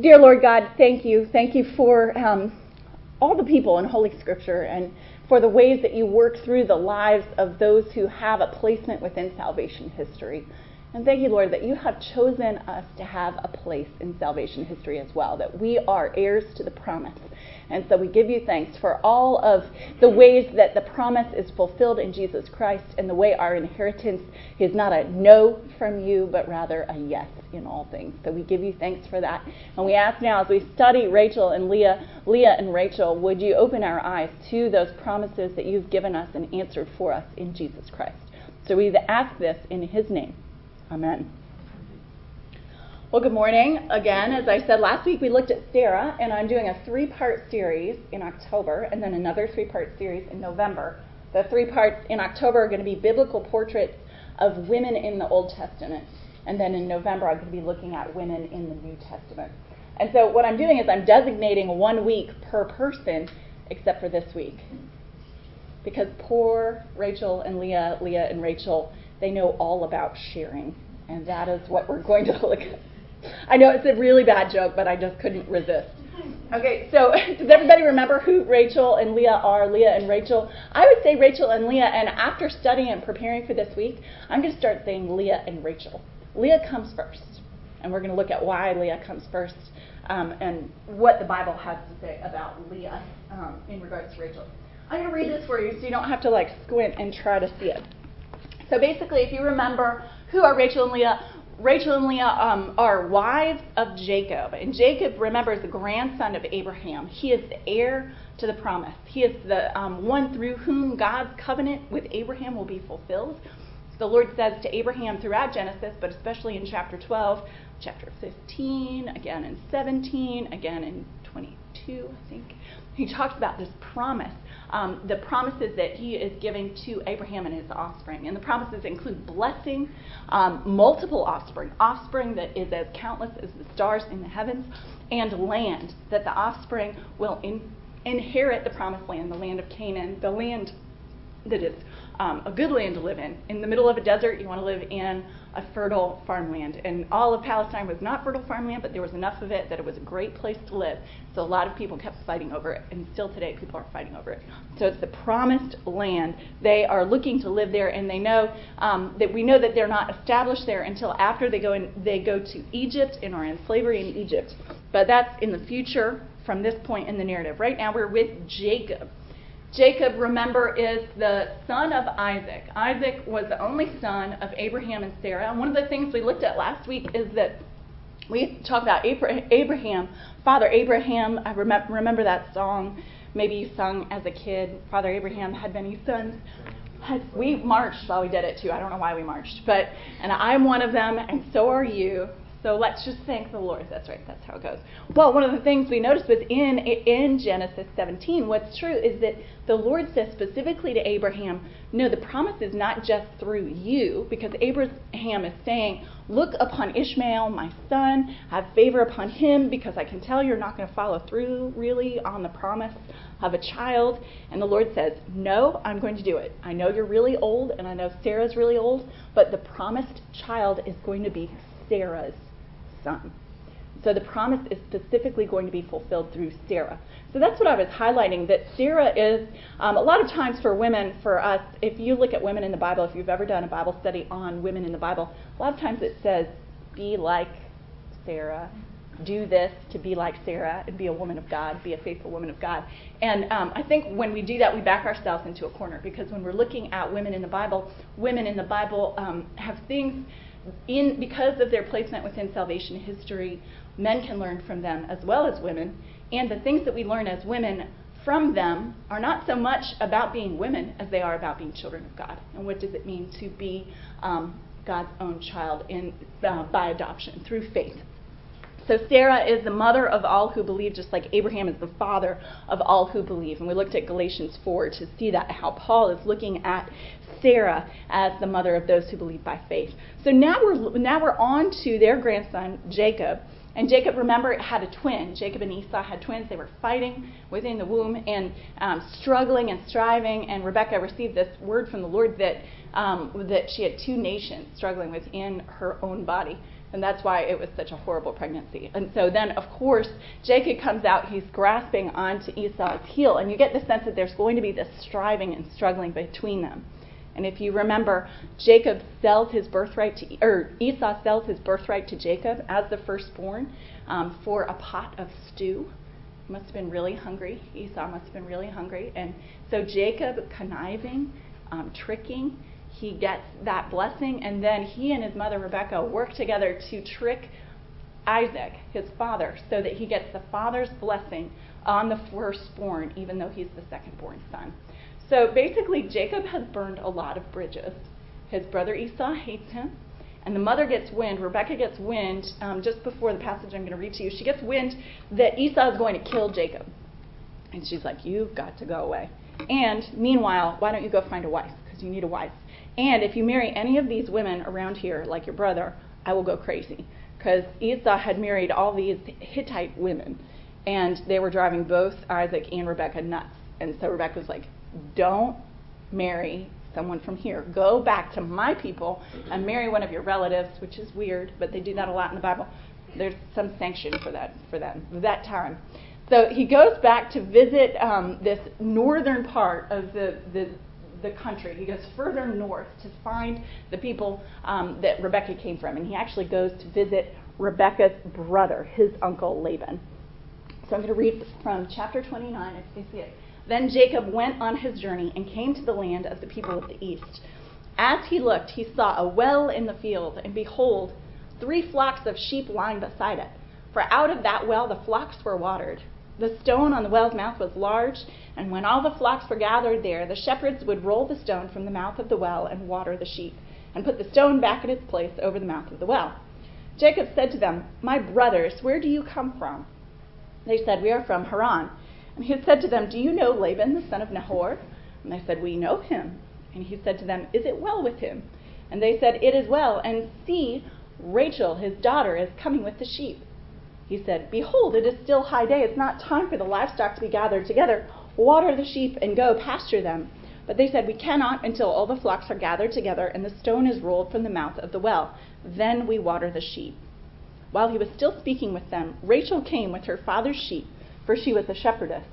Dear Lord God, thank you. Thank you for um, all the people in Holy Scripture and for the ways that you work through the lives of those who have a placement within salvation history. And thank you, Lord, that you have chosen us to have a place in salvation history as well, that we are heirs to the promise. And so we give you thanks for all of the ways that the promise is fulfilled in Jesus Christ and the way our inheritance is not a no from you, but rather a yes in all things. So we give you thanks for that. And we ask now as we study Rachel and Leah, Leah and Rachel, would you open our eyes to those promises that you've given us and answered for us in Jesus Christ? So we ask this in his name. Amen. Well, good morning. Again, as I said last week, we looked at Sarah, and I'm doing a three part series in October and then another three part series in November. The three parts in October are going to be biblical portraits of women in the Old Testament. And then in November, I'm going to be looking at women in the New Testament. And so what I'm doing is I'm designating one week per person, except for this week. Because poor Rachel and Leah, Leah and Rachel, they know all about sharing. And that is what we're going to look at. I know it's a really bad joke, but I just couldn't resist. Okay, so does everybody remember who Rachel and Leah are? Leah and Rachel. I would say Rachel and Leah, and after studying and preparing for this week, I'm going to start saying Leah and Rachel. Leah comes first, and we're going to look at why Leah comes first um, and what the Bible has to say about Leah um, in regards to Rachel. I'm going to read this for you so you don't have to like squint and try to see it. So basically, if you remember who are Rachel and Leah, Rachel and Leah um, are wives of Jacob. And Jacob, remember, is the grandson of Abraham. He is the heir to the promise. He is the um, one through whom God's covenant with Abraham will be fulfilled. The Lord says to Abraham throughout Genesis, but especially in chapter 12, chapter 15, again in 17, again in 22, I think. He talks about this promise, the promises that he is giving to Abraham and his offspring. And the promises include blessing, um, multiple offspring, offspring that is as countless as the stars in the heavens, and land, that the offspring will in, inherit the promised land, the land of Canaan, the land that is um, a good land to live in. In the middle of a desert, you want to live in a fertile farmland. And all of Palestine was not fertile farmland, but there was enough of it that it was a great place to live. So a lot of people kept fighting over it, and still today people are fighting over it. So it's the promised land. They are looking to live there, and they know um, that we know that they're not established there until after they go in, they go to Egypt and are in slavery in Egypt. But that's in the future from this point in the narrative. Right now we're with Jacob. Jacob, remember, is the son of Isaac. Isaac was the only son of Abraham and Sarah. And one of the things we looked at last week is that we talk about Abraham, Father Abraham. I remember that song. Maybe you sung as a kid. Father Abraham had many sons. We marched while we did it too. I don't know why we marched, but and I'm one of them, and so are you. So let's just thank the Lord. That's right. That's how it goes. Well, one of the things we noticed was in in Genesis 17, what's true is that the Lord says specifically to Abraham, no, the promise is not just through you, because Abraham is saying, look upon Ishmael, my son, have favor upon him, because I can tell you're not going to follow through really on the promise of a child. And the Lord says, no, I'm going to do it. I know you're really old, and I know Sarah's really old, but the promised child is going to be Sarah's son. So the promise is specifically going to be fulfilled through Sarah. So that's what I was highlighting that Sarah is, um, a lot of times for women, for us, if you look at women in the Bible, if you've ever done a Bible study on women in the Bible, a lot of times it says, be like Sarah, do this to be like Sarah and be a woman of God, be a faithful woman of God. And um, I think when we do that, we back ourselves into a corner because when we're looking at women in the Bible, women in the Bible um, have things in because of their placement within salvation history, men can learn from them as well as women. And the things that we learn as women from them are not so much about being women as they are about being children of God. And what does it mean to be um, God's own child in, uh, by adoption through faith? So Sarah is the mother of all who believe, just like Abraham is the father of all who believe. And we looked at Galatians 4 to see that how Paul is looking at Sarah as the mother of those who believe by faith. So now we're now we're on to their grandson Jacob. And Jacob, remember, had a twin. Jacob and Esau had twins. They were fighting within the womb and um, struggling and striving. And Rebecca received this word from the Lord that um, that she had two nations struggling within her own body. And that's why it was such a horrible pregnancy. And so then, of course, Jacob comes out, he's grasping onto Esau's heel, and you get the sense that there's going to be this striving and struggling between them. And if you remember, Jacob sells his birthright to, or Esau sells his birthright to Jacob as the firstborn um, for a pot of stew. He must have been really hungry. Esau must have been really hungry. And so Jacob, conniving, um, tricking, he gets that blessing, and then he and his mother Rebecca work together to trick Isaac, his father, so that he gets the father's blessing on the firstborn, even though he's the secondborn son. So basically, Jacob has burned a lot of bridges. His brother Esau hates him, and the mother gets wind, Rebecca gets wind, um, just before the passage I'm going to read to you, she gets wind that Esau is going to kill Jacob. And she's like, You've got to go away. And meanwhile, why don't you go find a wife? Because you need a wife. And if you marry any of these women around here, like your brother, I will go crazy. Because Esau had married all these Hittite women, and they were driving both Isaac and Rebecca nuts. And so Rebecca was like, don't marry someone from here. Go back to my people and marry one of your relatives, which is weird, but they do that a lot in the Bible. There's some sanction for that for them that time. So he goes back to visit um, this northern part of the, the the country. He goes further north to find the people um, that Rebecca came from, and he actually goes to visit Rebecca's brother, his uncle Laban. So I'm going to read from chapter 29 if you see it. Then Jacob went on his journey and came to the land of the people of the east. As he looked, he saw a well in the field, and behold, three flocks of sheep lying beside it. For out of that well the flocks were watered. The stone on the well's mouth was large, and when all the flocks were gathered there, the shepherds would roll the stone from the mouth of the well and water the sheep, and put the stone back in its place over the mouth of the well. Jacob said to them, My brothers, where do you come from? They said, We are from Haran. And he said to them, Do you know Laban, the son of Nahor? And they said, We know him. And he said to them, Is it well with him? And they said, It is well. And see, Rachel, his daughter, is coming with the sheep. He said, Behold, it is still high day. It's not time for the livestock to be gathered together. Water the sheep and go pasture them. But they said, We cannot until all the flocks are gathered together and the stone is rolled from the mouth of the well. Then we water the sheep. While he was still speaking with them, Rachel came with her father's sheep for she was a shepherdess.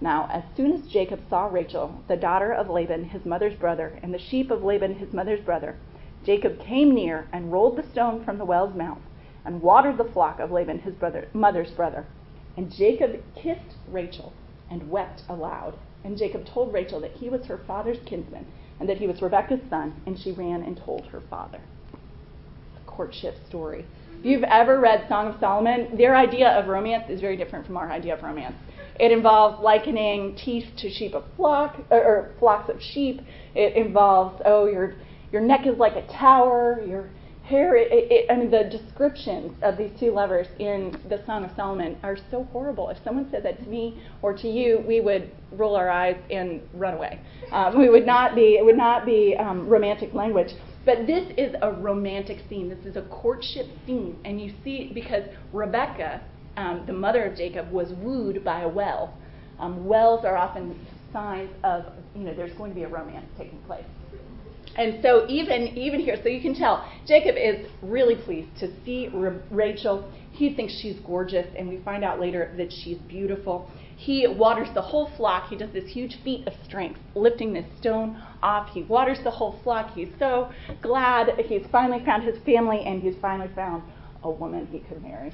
Now, as soon as Jacob saw Rachel, the daughter of Laban, his mother's brother, and the sheep of Laban, his mother's brother, Jacob came near and rolled the stone from the well's mouth and watered the flock of Laban, his brother, mother's brother. And Jacob kissed Rachel and wept aloud. And Jacob told Rachel that he was her father's kinsman and that he was Rebekah's son, and she ran and told her father. The courtship story if you've ever read Song of Solomon, their idea of romance is very different from our idea of romance. It involves likening teeth to sheep of flock or, or flocks of sheep. It involves oh your your neck is like a tower. Your hair. It, it, I mean the descriptions of these two lovers in the Song of Solomon are so horrible. If someone said that to me or to you, we would roll our eyes and run away. Um, we would not be. It would not be um, romantic language. But this is a romantic scene. This is a courtship scene. And you see, because Rebecca, um, the mother of Jacob, was wooed by a well. Um, wells are often signs of, you know, there's going to be a romance taking place. And so even even here, so you can tell Jacob is really pleased to see Rachel. He thinks she's gorgeous, and we find out later that she's beautiful. He waters the whole flock. He does this huge feat of strength, lifting this stone off. He waters the whole flock. He's so glad he's finally found his family, and he's finally found a woman he could marry.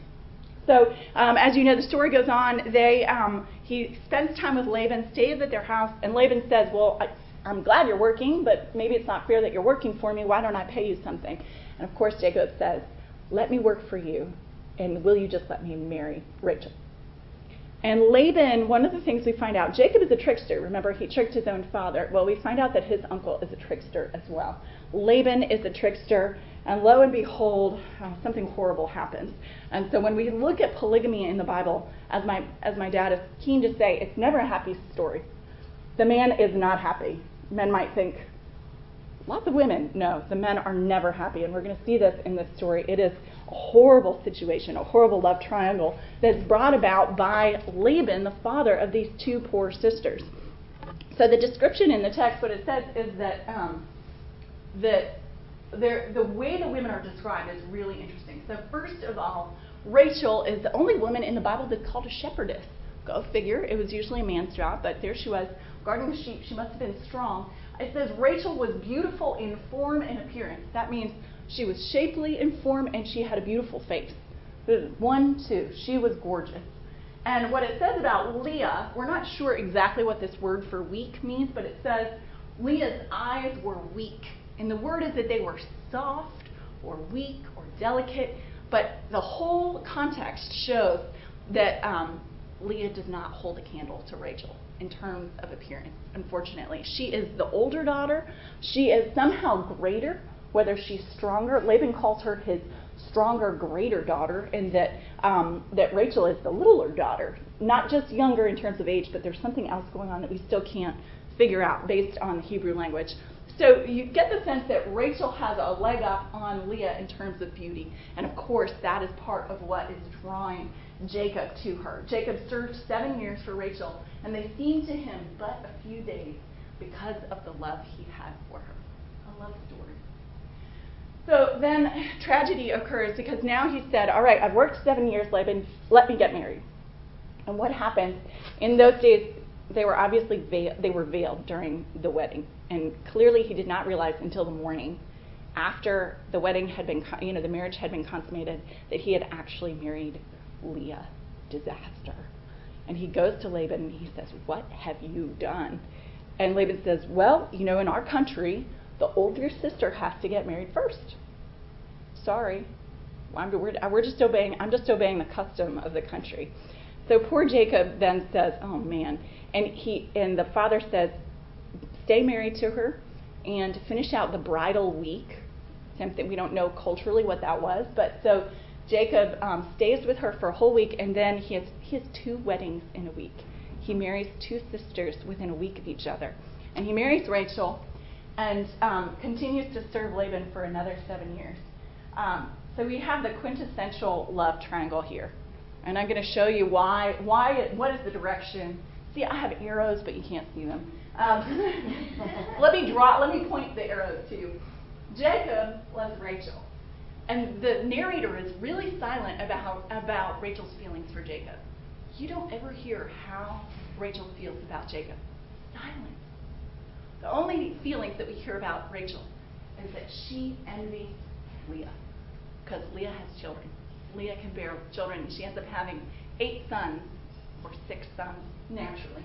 So, um, as you know, the story goes on. They um, he spends time with Laban, stays at their house, and Laban says, "Well, I, I'm glad you're working, but maybe it's not fair that you're working for me. Why don't I pay you something? And of course, Jacob says, Let me work for you, and will you just let me marry Rachel? And Laban, one of the things we find out, Jacob is a trickster. Remember, he tricked his own father. Well, we find out that his uncle is a trickster as well. Laban is a trickster, and lo and behold, uh, something horrible happens. And so when we look at polygamy in the Bible, as my, as my dad is keen to say, it's never a happy story. The man is not happy men might think, lots of women. No, the men are never happy. And we're going to see this in this story. It is a horrible situation, a horrible love triangle that's brought about by Laban, the father of these two poor sisters. So the description in the text, what it says is that um, that the way the women are described is really interesting. So, first of all, Rachel is the only woman in the Bible that's called a shepherdess. Go figure. It was usually a man's job, but there she was guarding the sheep. She must have been strong. It says Rachel was beautiful in form and appearance. That means she was shapely in form and she had a beautiful face. One, two. She was gorgeous. And what it says about Leah, we're not sure exactly what this word for weak means, but it says Leah's eyes were weak. And the word is that they were soft or weak or delicate, but the whole context shows that um, Leah does not hold a candle to Rachel in terms of appearance, unfortunately. She is the older daughter. She is somehow greater, whether she's stronger. Laban calls her his stronger, greater daughter, and that um, that Rachel is the littler daughter, not just younger in terms of age, but there's something else going on that we still can't figure out based on the Hebrew language. So you get the sense that Rachel has a leg up on Leah in terms of beauty, and of course that is part of what is drawing Jacob to her. Jacob served seven years for Rachel, and they seemed to him but a few days because of the love he had for her. A love story. So then tragedy occurs because now he said, All right, I've worked seven years, Laban, let me get married. And what happened? In those days, they were obviously veiled, they were veiled during the wedding. And clearly he did not realize until the morning after the wedding had been, you know, the marriage had been consummated that he had actually married Leah. Disaster. And he goes to Laban and he says, What have you done? And Laban says, Well, you know, in our country, the older sister has to get married first. Sorry. I'm, we're, we're just obeying, I'm just obeying the custom of the country. So poor Jacob then says, Oh man. And he and the father says, Stay married to her and finish out the bridal week. Something we don't know culturally what that was, but so Jacob um, stays with her for a whole week, and then he has he has two weddings in a week. He marries two sisters within a week of each other, and he marries Rachel, and um, continues to serve Laban for another seven years. Um, so we have the quintessential love triangle here, and I'm going to show you why. Why? What is the direction? See, I have arrows, but you can't see them. Um, let me draw. Let me point the arrows to you. Jacob loves Rachel, and the narrator is really silent about about Rachel's feelings for Jacob. You don't ever hear how Rachel feels about Jacob. Silence. The only feelings that we hear about Rachel is that she envies Leah because Leah has children. Leah can bear children. She ends up having eight sons or six sons naturally.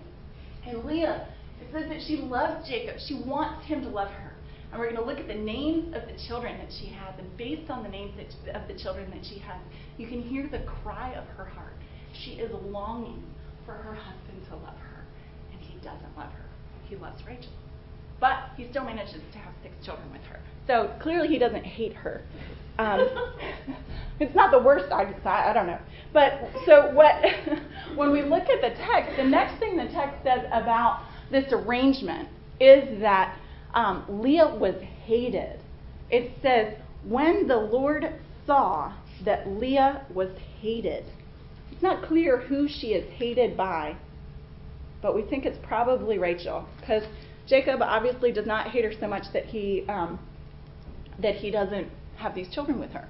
And Leah, it says that she loves Jacob. She wants him to love her. And we're going to look at the names of the children that she has. And based on the names that, of the children that she has, you can hear the cry of her heart. She is longing for her husband to love her. And he doesn't love her. He loves Rachel. But he still manages to have six children with her. So clearly he doesn't hate her. Um, it's not the worst I I don't know. But so what when we look at the text, the next thing the text says about this arrangement is that Leah was hated. It says, when the Lord saw that Leah was hated. It's not clear who she is hated by, but we think it's probably Rachel because Jacob obviously does not hate her so much that he um, that he doesn't have these children with her.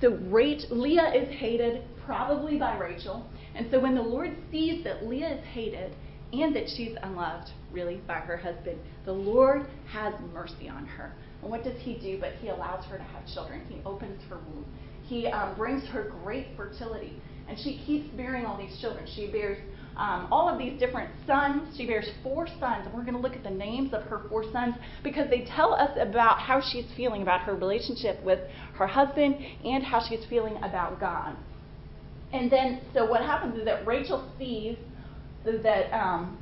So Rachel, Leah is hated probably by Rachel, and so when the Lord sees that Leah is hated and that she's unloved, really, by her husband, the Lord has mercy on her. And what does He do? But He allows her to have children. He opens her womb. He um, brings her great fertility, and she keeps bearing all these children. She bears um, all of these different sons. She bears four sons, and we're going to look at the names of her four sons because they tell us about how she's feeling about her relationship with her husband and how she's feeling about God. And then, so what happens is that Rachel sees that, um,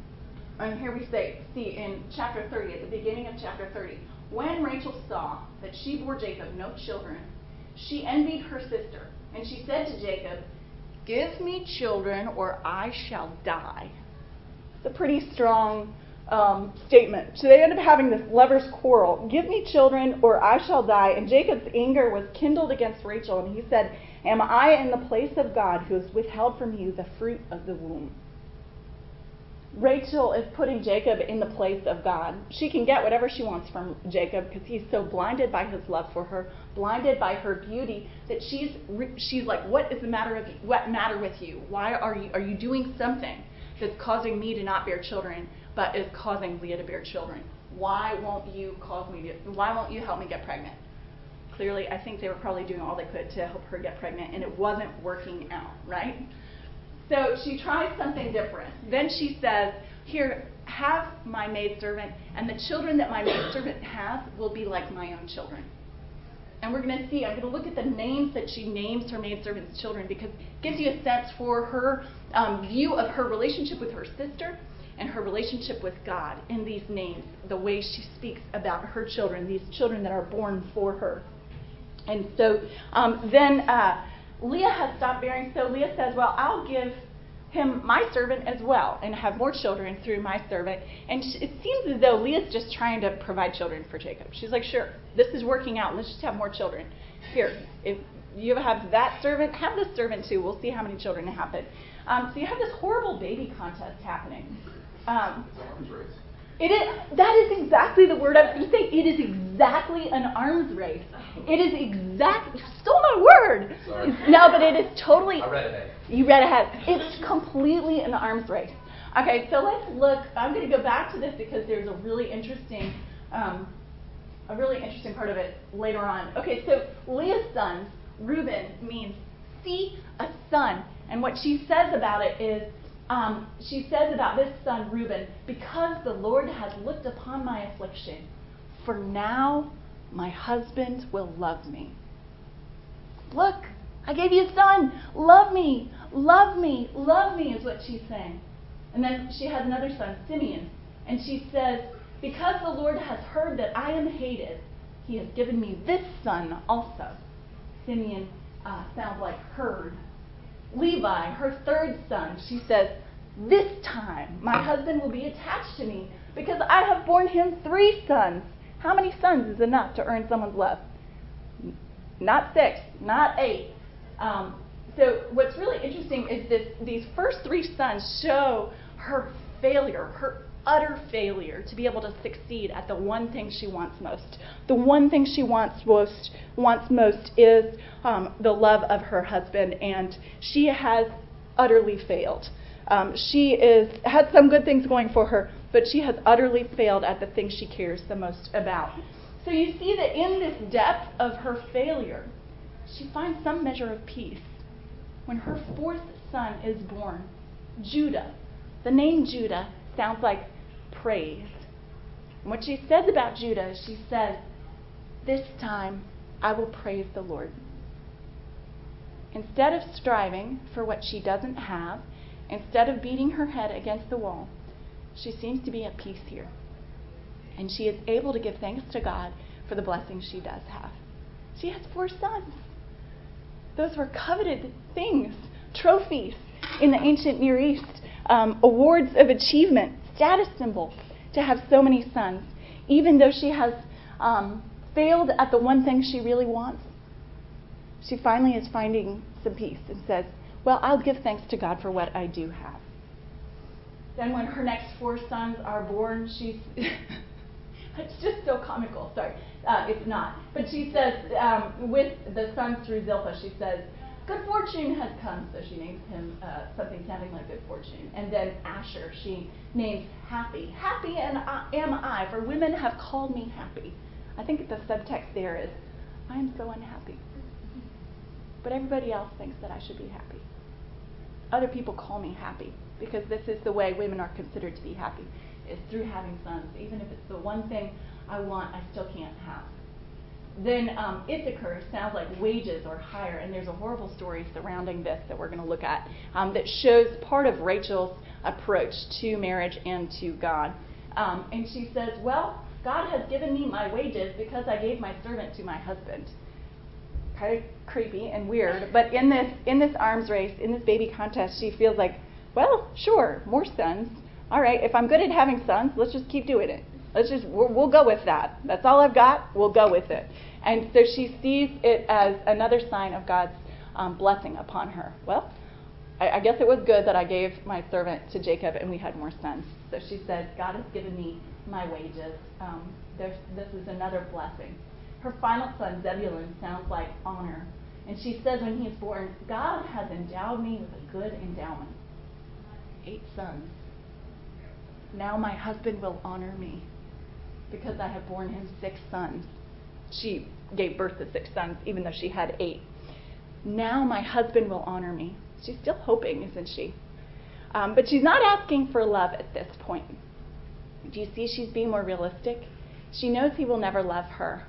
and here we say, see in chapter 30, at the beginning of chapter 30, when Rachel saw that she bore Jacob no children, she envied her sister, and she said to Jacob, Give me children, or I shall die. It's a pretty strong um, statement. So they end up having this lover's quarrel. Give me children, or I shall die. And Jacob's anger was kindled against Rachel, and he said, Am I in the place of God who has withheld from you the fruit of the womb? Rachel is putting Jacob in the place of God. She can get whatever she wants from Jacob because he's so blinded by his love for her, blinded by her beauty that she's she's like, "What is the matter of what matter with you? Why are you are you doing something that's causing me to not bear children, but is causing Leah to bear children? Why won't you cause me to? Why won't you help me get pregnant?" Clearly, I think they were probably doing all they could to help her get pregnant, and it wasn't working out, right? So she tries something different. Then she says, Here, have my maidservant, and the children that my maidservant has will be like my own children. And we're going to see, I'm going to look at the names that she names her maidservant's children because it gives you a sense for her um, view of her relationship with her sister and her relationship with God in these names, the way she speaks about her children, these children that are born for her. And so um, then uh, Leah has stopped bearing, so Leah says, Well, I'll give him my servant as well and have more children through my servant. And it seems as though Leah's just trying to provide children for Jacob. She's like, Sure, this is working out. Let's just have more children. Here, if you have that servant, have this servant too. We'll see how many children happen. Um, so you have this horrible baby contest happening. Um, it is, that is exactly the word I was going to say. It is exactly an arms race. It is exactly, stole my word. No, but it is totally. I read ahead. You read ahead. It's completely an arms race. Okay, so let's look. I'm going to go back to this because there's a really interesting, um, a really interesting part of it later on. Okay, so Leah's son, Reuben, means see a son. And what she says about it is um, she says about this son, Reuben, because the Lord has looked upon my affliction, for now my husband will love me. Look, I gave you a son. Love me, love me, love me, is what she's saying. And then she has another son, Simeon, and she says, Because the Lord has heard that I am hated, he has given me this son also. Simeon uh, sounds like heard Levi, her third son, she says, This time my husband will be attached to me because I have borne him three sons. How many sons is enough to earn someone's love? Not six, not eight. Um, so what's really interesting is this: these first three sons show her failure, her utter failure to be able to succeed at the one thing she wants most. The one thing she wants most wants most is um, the love of her husband, and she has utterly failed. Um, she is had some good things going for her, but she has utterly failed at the thing she cares the most about. So you see that in this depth of her failure, she finds some measure of peace. When her fourth son is born, Judah, the name Judah sounds like praise. And what she says about Judah, she says, This time I will praise the Lord. Instead of striving for what she doesn't have, instead of beating her head against the wall, she seems to be at peace here. And she is able to give thanks to God for the blessings she does have. She has four sons. Those were coveted things, trophies in the ancient Near East, um, awards of achievement, status symbol to have so many sons, even though she has um, failed at the one thing she really wants. She finally is finding some peace and says, Well, I'll give thanks to God for what I do have. Then, when her next four sons are born, she's. it's just so comical. Sorry, uh, it's not. But she says, um, with the sons through Zilpah, she says, Good fortune has come, so she names him uh, something sounding like good fortune. And then Asher, she names happy. Happy and I, am I, for women have called me happy. I think the subtext there is, I am so unhappy. But everybody else thinks that I should be happy. Other people call me happy because this is the way women are considered to be happy, is through having sons. Even if it's the one thing I want, I still can't have. Then um, Issachar sounds like wages or hire, and there's a horrible story surrounding this that we're going to look at um, that shows part of Rachel's approach to marriage and to God. Um, and she says, Well, God has given me my wages because I gave my servant to my husband. Kind of creepy and weird, but in this in this arms race, in this baby contest, she feels like, well, sure, more sons. All right, if I'm good at having sons, let's just keep doing it. Let's just, we'll go with that. That's all I've got. We'll go with it. And so she sees it as another sign of God's um, blessing upon her. Well, I, I guess it was good that I gave my servant to Jacob and we had more sons. So she said, God has given me my wages. Um, this is another blessing. Her final son, Zebulun, sounds like honor. And she says when he's born, God has endowed me with a good endowment. Eight sons. Now my husband will honor me because I have borne him six sons. She gave birth to six sons, even though she had eight. Now my husband will honor me. She's still hoping, isn't she? Um, but she's not asking for love at this point. Do you see she's being more realistic? She knows he will never love her.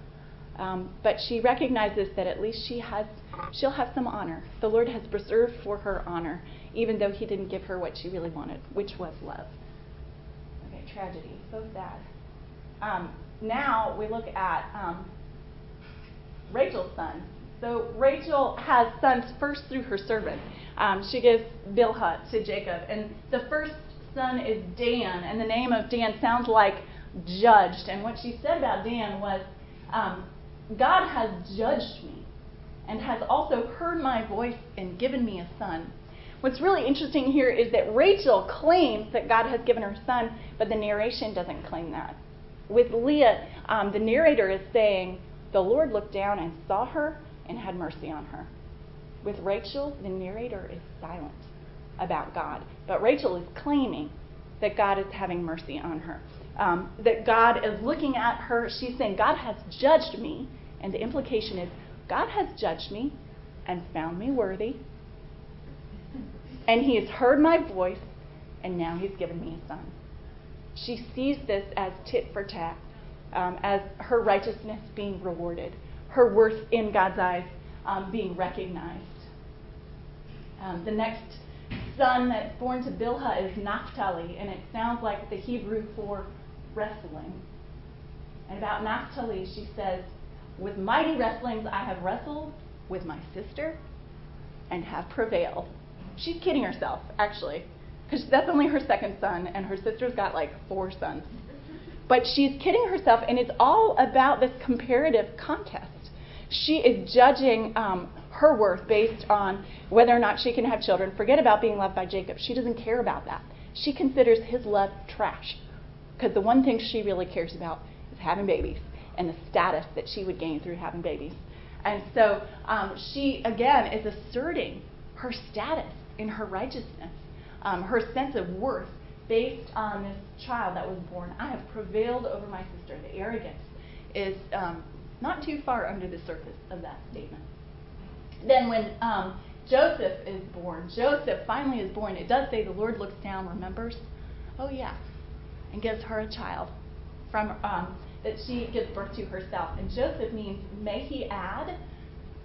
Um, but she recognizes that at least she has, she'll have some honor. The Lord has preserved for her honor, even though He didn't give her what she really wanted, which was love. Okay, tragedy, so sad. Um, now we look at um, Rachel's son. So Rachel has sons first through her servant. Um, she gives Bilhah to Jacob, and the first son is Dan, and the name of Dan sounds like judged. And what she said about Dan was, um, God has judged me and has also heard my voice and given me a son. What's really interesting here is that Rachel claims that God has given her son, but the narration doesn't claim that. With Leah, um, the narrator is saying, The Lord looked down and saw her and had mercy on her. With Rachel, the narrator is silent about God, but Rachel is claiming that God is having mercy on her. Um, that God is looking at her. She's saying, God has judged me and the implication is God has judged me and found me worthy. And he has heard my voice, and now he's given me a son. She sees this as tit for tat, um, as her righteousness being rewarded, her worth in God's eyes um, being recognized. Um, the next son that's born to Bilhah is Naphtali, and it sounds like the Hebrew for wrestling. And about Naphtali, she says, with mighty wrestlings I have wrestled with my sister and have prevailed. She's kidding herself, actually, because that's only her second son, and her sister's got like four sons. But she's kidding herself, and it's all about this comparative contest. She is judging um, her worth based on whether or not she can have children. Forget about being loved by Jacob. She doesn't care about that. She considers his love trash because the one thing she really cares about is having babies and the status that she would gain through having babies. And so um, she, again, is asserting her status in her righteousness, um, her sense of worth based on this child that was born. I have prevailed over my sister. The arrogance is um, not too far under the surface of that statement. Then, when um, Joseph is born, Joseph finally is born. It does say the Lord looks down, remembers? Oh, yeah, and gives her a child from um, that she gives birth to herself. And Joseph means may he add,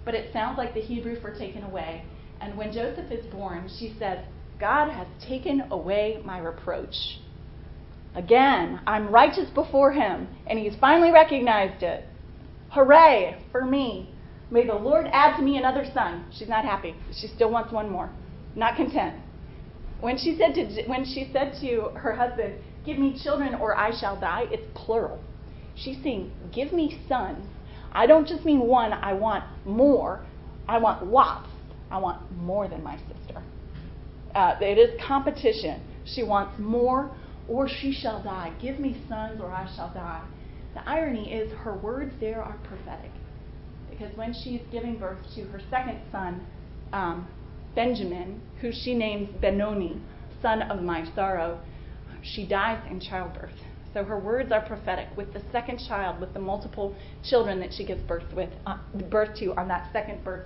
but it sounds like the Hebrew for taken away. And when Joseph is born, she says, God has taken away my reproach. Again, I'm righteous before him, and he's finally recognized it. Hooray for me. May the Lord add to me another son. She's not happy. She still wants one more. Not content. When she said to when she said to her husband, "Give me children or I shall die," it's plural. She's saying, Give me sons. I don't just mean one, I want more. I want lots. I want more than my sister. Uh, it is competition. She wants more, or she shall die. Give me sons, or I shall die. The irony is her words there are prophetic. Because when she's giving birth to her second son, um, Benjamin, who she names Benoni, son of my sorrow, she dies in childbirth. So her words are prophetic. With the second child, with the multiple children that she gives birth with, uh, birth to on that second birth,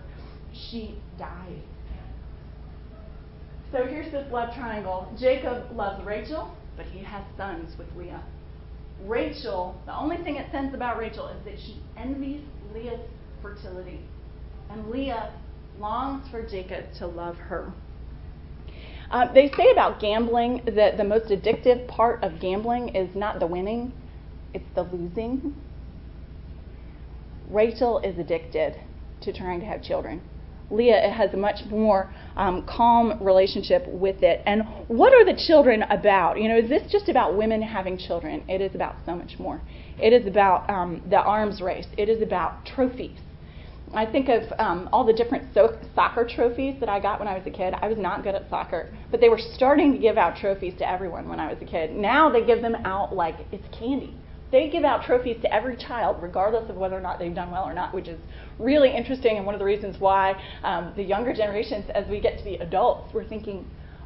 she dies. So here's this love triangle. Jacob loves Rachel, but he has sons with Leah. Rachel, the only thing it says about Rachel is that she envies Leah's fertility. And Leah longs for Jacob to love her. Uh, they say about gambling that the most addictive part of gambling is not the winning, it's the losing. Rachel is addicted to trying to have children. Leah it has a much more um, calm relationship with it. And what are the children about? You know, is this just about women having children? It is about so much more. It is about um, the arms race. It is about trophies. I think of um, all the different so- soccer trophies that I got when I was a kid. I was not good at soccer, but they were starting to give out trophies to everyone when I was a kid. Now they give them out like it's candy. They give out trophies to every child, regardless of whether or not they've done well or not, which is really interesting and one of the reasons why um, the younger generations, as we get to be adults, we're thinking,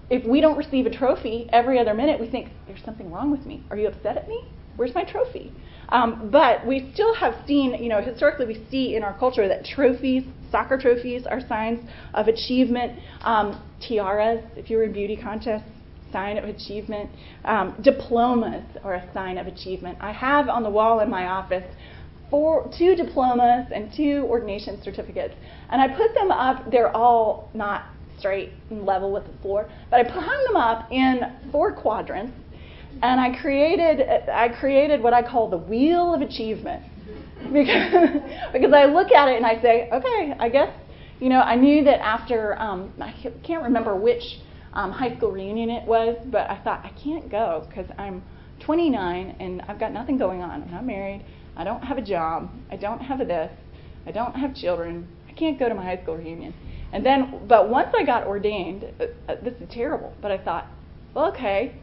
if we don't receive a trophy every other minute, we think, there's something wrong with me. Are you upset at me? Where's my trophy? Um, but we still have seen, you know, historically we see in our culture that trophies, soccer trophies, are signs of achievement. Um, tiaras, if you were in beauty contests, sign of achievement. Um, diplomas are a sign of achievement. I have on the wall in my office four, two diplomas and two ordination certificates, and I put them up. They're all not straight and level with the floor, but I hung them up in four quadrants and I created I created what I call the wheel of achievement because because I look at it and I say, okay, I guess you know I knew that after um, I can't remember which um, high school reunion it was, but I thought I can't go because I'm 29 and I've got nothing going on. I'm not married. I don't have a job. I don't have a this. I don't have children. I can't go to my high school reunion. And then, but once I got ordained, uh, uh, this is terrible. But I thought, well, okay,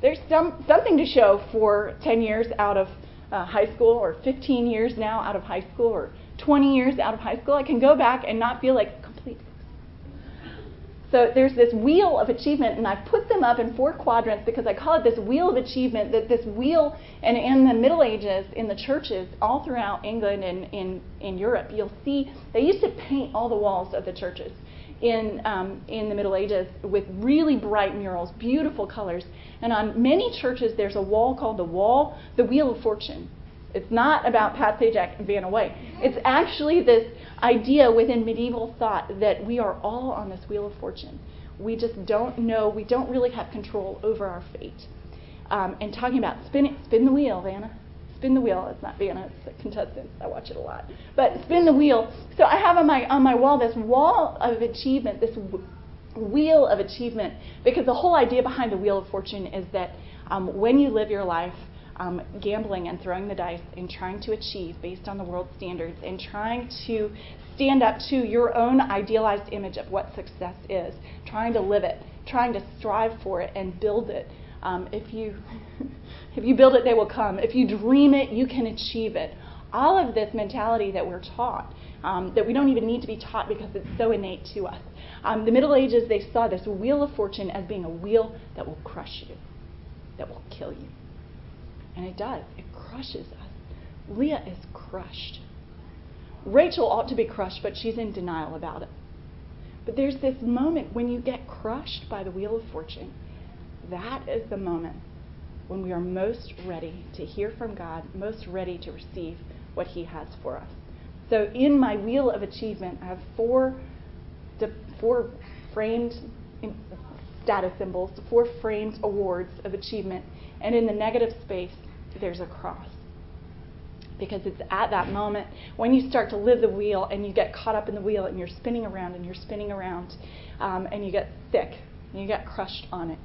there's some, something to show for 10 years out of uh, high school or 15 years now out of high school or 20 years out of high school. I can go back and not feel like. So there's this wheel of achievement, and I put them up in four quadrants because I call it this wheel of achievement. That this wheel, and in the Middle Ages, in the churches all throughout England and in, in Europe, you'll see they used to paint all the walls of the churches in, um, in the Middle Ages with really bright murals, beautiful colors. And on many churches, there's a wall called the wall, the Wheel of Fortune. It's not about Pat Sajak and Vanna White. It's actually this idea within medieval thought that we are all on this Wheel of Fortune. We just don't know, we don't really have control over our fate. Um, and talking about spin, spin the wheel, Vanna spin the wheel. It's not Vanna, it's the contestants. I watch it a lot. But spin the wheel. So I have on my on my wall this wall of achievement, this w- wheel of achievement, because the whole idea behind the wheel of fortune is that um, when you live your life um, gambling and throwing the dice and trying to achieve based on the world standards and trying to stand up to your own idealized image of what success is, trying to live it, trying to strive for it and build it. Um, if you if you build it, they will come. If you dream it, you can achieve it. All of this mentality that we're taught, um, that we don't even need to be taught because it's so innate to us. Um, the Middle Ages, they saw this wheel of fortune as being a wheel that will crush you, that will kill you. And it does. It crushes us. Leah is crushed. Rachel ought to be crushed, but she's in denial about it. But there's this moment when you get crushed by the wheel of fortune. That is the moment when we are most ready to hear from God, most ready to receive what He has for us. So, in my wheel of achievement, I have four, four framed status symbols, four framed awards of achievement, and in the negative space, there's a cross. Because it's at that moment when you start to live the wheel and you get caught up in the wheel and you're spinning around and you're spinning around um, and you get sick and you get crushed on it.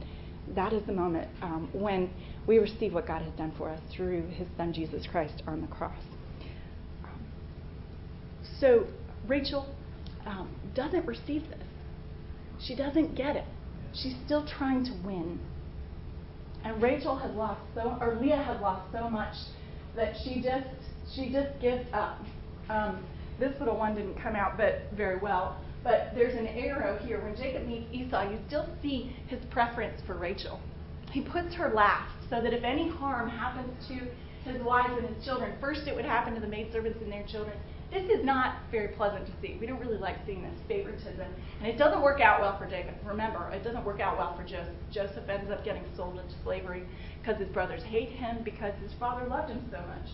That is the moment um, when we receive what God has done for us through his son Jesus Christ on the cross. So Rachel um, doesn't receive this. She doesn't get it. She's still trying to win. And Rachel has lost so, or Leah has lost so much that she just she just gives up. Um, this little one didn't come out but very well, but there's an arrow here. When Jacob meets Esau, you still see his preference for Rachel. He puts her last so that if any harm happens to his wives and his children, first it would happen to the maidservants and their children. This is not very pleasant to see. We don't really like seeing this favoritism. And it doesn't work out well for Jacob. Remember, it doesn't work out well for Joseph. Joseph ends up getting sold into slavery because his brothers hate him because his father loved him so much.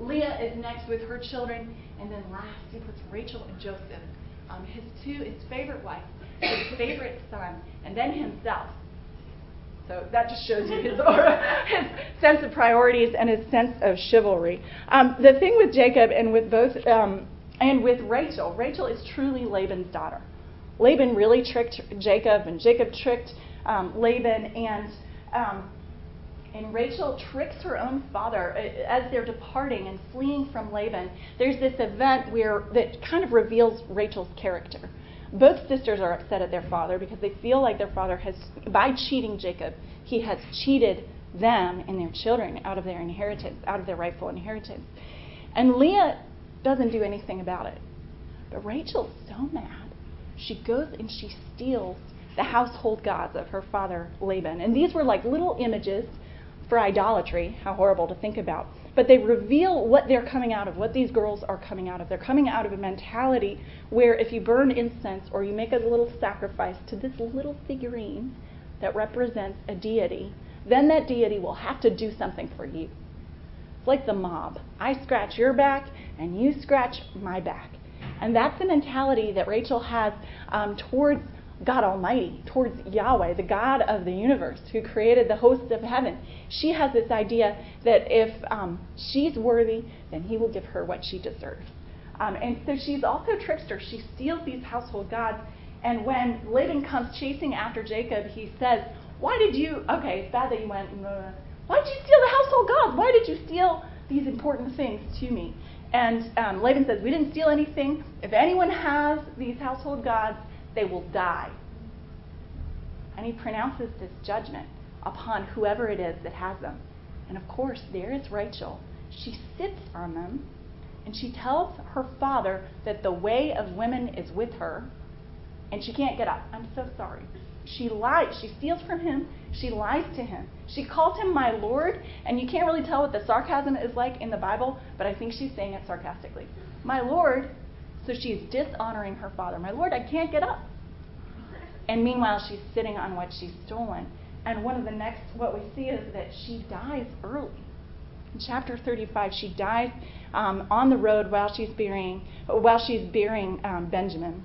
Leah is next with her children, and then last he puts Rachel and Joseph, um, his two, his favorite wife, his favorite son, and then himself. So that just shows you his, his sense of priorities and his sense of chivalry. Um, the thing with Jacob and with both um, and with Rachel, Rachel is truly Laban's daughter. Laban really tricked Jacob, and Jacob tricked um, Laban, and um, and Rachel tricks her own father uh, as they're departing and fleeing from Laban. There's this event where that kind of reveals Rachel's character. Both sisters are upset at their father because they feel like their father has, by cheating Jacob, he has cheated them and their children out of their inheritance, out of their rightful inheritance. And Leah doesn't do anything about it. But Rachel's so mad. She goes and she steals the household gods of her father Laban. And these were like little images for idolatry. How horrible to think about. But they reveal what they're coming out of, what these girls are coming out of. They're coming out of a mentality where if you burn incense or you make a little sacrifice to this little figurine that represents a deity, then that deity will have to do something for you. It's like the mob. I scratch your back and you scratch my back. And that's the mentality that Rachel has um, towards God Almighty, towards Yahweh, the God of the universe who created the hosts of heaven. She has this idea that if um, she's worthy, then he will give her what she deserves. Um, and so she's also a trickster. She steals these household gods. And when Laban comes chasing after Jacob, he says, Why did you, okay, it's bad that you went, why did you steal the household gods? Why did you steal these important things to me? And um, Laban says, We didn't steal anything. If anyone has these household gods, they will die. And he pronounces this judgment upon whoever it is that has them. And of course, there is Rachel. She sits on them and she tells her father that the way of women is with her and she can't get up. I'm so sorry. She lies. She steals from him. She lies to him. She calls him my Lord, and you can't really tell what the sarcasm is like in the Bible, but I think she's saying it sarcastically. My Lord. So she's dishonoring her father. My Lord, I can't get up. And meanwhile, she's sitting on what she's stolen. And one of the next, what we see is that she dies early. In chapter 35, she dies um, on the road while she's burying, while she's burying um, Benjamin,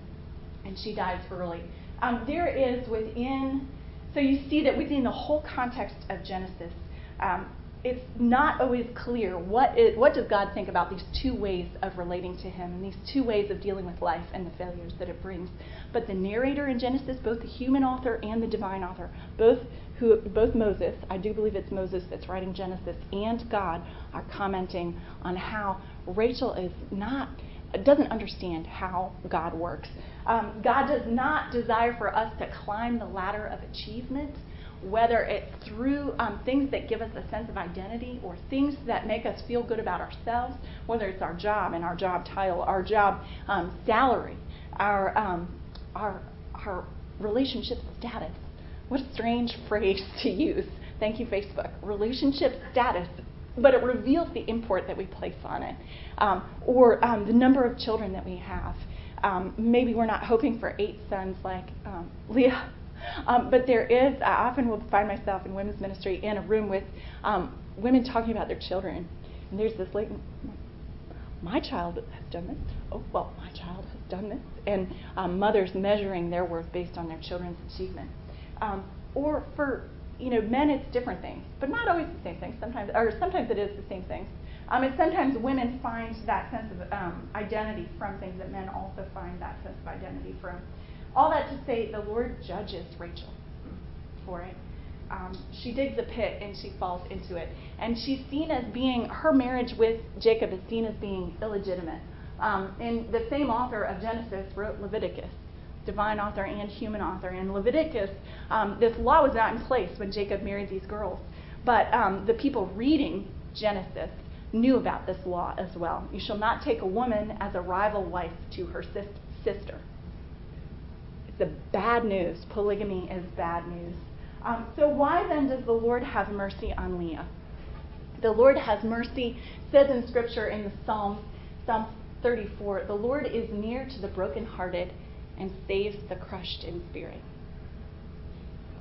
and she dies early. Um, there is within, so you see that within the whole context of Genesis, um, it's not always clear what, is, what does God think about these two ways of relating to Him and these two ways of dealing with life and the failures that it brings. But the narrator in Genesis, both the human author and the divine author, both who, both Moses, I do believe it's Moses that's writing Genesis, and God are commenting on how Rachel is not doesn't understand how God works. Um, God does not desire for us to climb the ladder of achievement whether it's through um, things that give us a sense of identity or things that make us feel good about ourselves, whether it's our job and our job title, our job um, salary, our, um, our, our relationship status. What a strange phrase to use. Thank you, Facebook. Relationship status. But it reveals the import that we place on it. Um, or um, the number of children that we have. Um, maybe we're not hoping for eight sons like Leah um, but there is, I often will find myself in women's ministry in a room with um, women talking about their children. And there's this lady, my child has done this. Oh, well, my child has done this. And um, mothers measuring their worth based on their children's achievement. Um, or for you know men, it's different things, but not always the same things. Sometimes, or sometimes it is the same things. Um, and sometimes women find that sense of um, identity from things that men also find that sense of identity from. All that to say, the Lord judges Rachel for it. Um, she digs a pit and she falls into it. And she's seen as being, her marriage with Jacob is seen as being illegitimate. Um, and the same author of Genesis wrote Leviticus, divine author and human author. And Leviticus, um, this law was not in place when Jacob married these girls. But um, the people reading Genesis knew about this law as well. You shall not take a woman as a rival wife to her sister the bad news. Polygamy is bad news. Um, so, why then does the Lord have mercy on Leah? The Lord has mercy, says in Scripture in the Psalms, Psalm 34, the Lord is near to the brokenhearted and saves the crushed in spirit.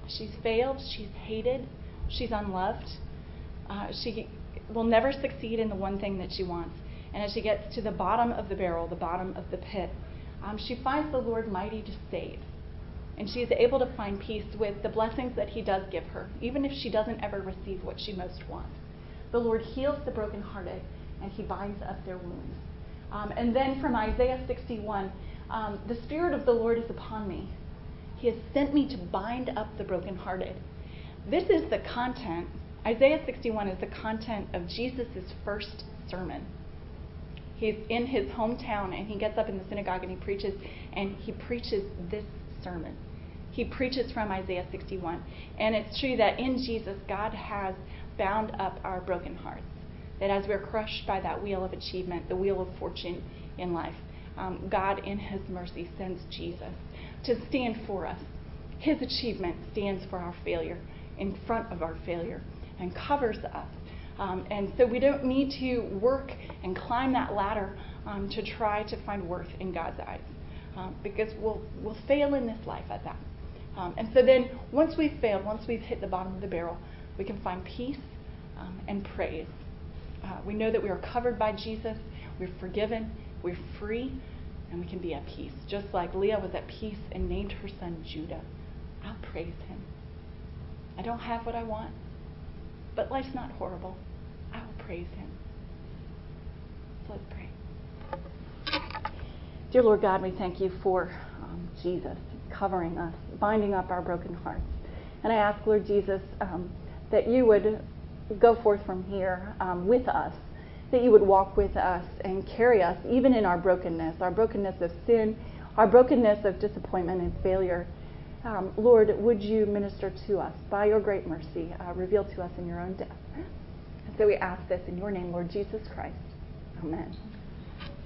She's failed, she's hated, she's unloved. Uh, she will never succeed in the one thing that she wants. And as she gets to the bottom of the barrel, the bottom of the pit, um, she finds the Lord mighty to save. And she is able to find peace with the blessings that He does give her, even if she doesn't ever receive what she most wants. The Lord heals the brokenhearted, and He binds up their wounds. Um, and then from Isaiah 61, um, the Spirit of the Lord is upon me. He has sent me to bind up the brokenhearted. This is the content Isaiah 61 is the content of Jesus' first sermon. He's in his hometown and he gets up in the synagogue and he preaches, and he preaches this sermon. He preaches from Isaiah 61. And it's true that in Jesus, God has bound up our broken hearts. That as we're crushed by that wheel of achievement, the wheel of fortune in life, um, God, in His mercy, sends Jesus to stand for us. His achievement stands for our failure, in front of our failure, and covers us. Um, and so we don't need to work and climb that ladder um, to try to find worth in God's eyes, um, because we'll we'll fail in this life at that. Um, and so then, once we've failed, once we've hit the bottom of the barrel, we can find peace um, and praise. Uh, we know that we are covered by Jesus, we're forgiven, we're free, and we can be at peace. Just like Leah was at peace and named her son Judah. I'll praise him. I don't have what I want, but life's not horrible. I will praise him. So let's pray. Dear Lord God, we thank you for um, Jesus covering us, binding up our broken hearts. And I ask, Lord Jesus, um, that you would go forth from here um, with us, that you would walk with us and carry us, even in our brokenness, our brokenness of sin, our brokenness of disappointment and failure. Um, Lord, would you minister to us by your great mercy, uh, reveal to us in your own death. And so we ask this in your name, Lord Jesus Christ. Amen.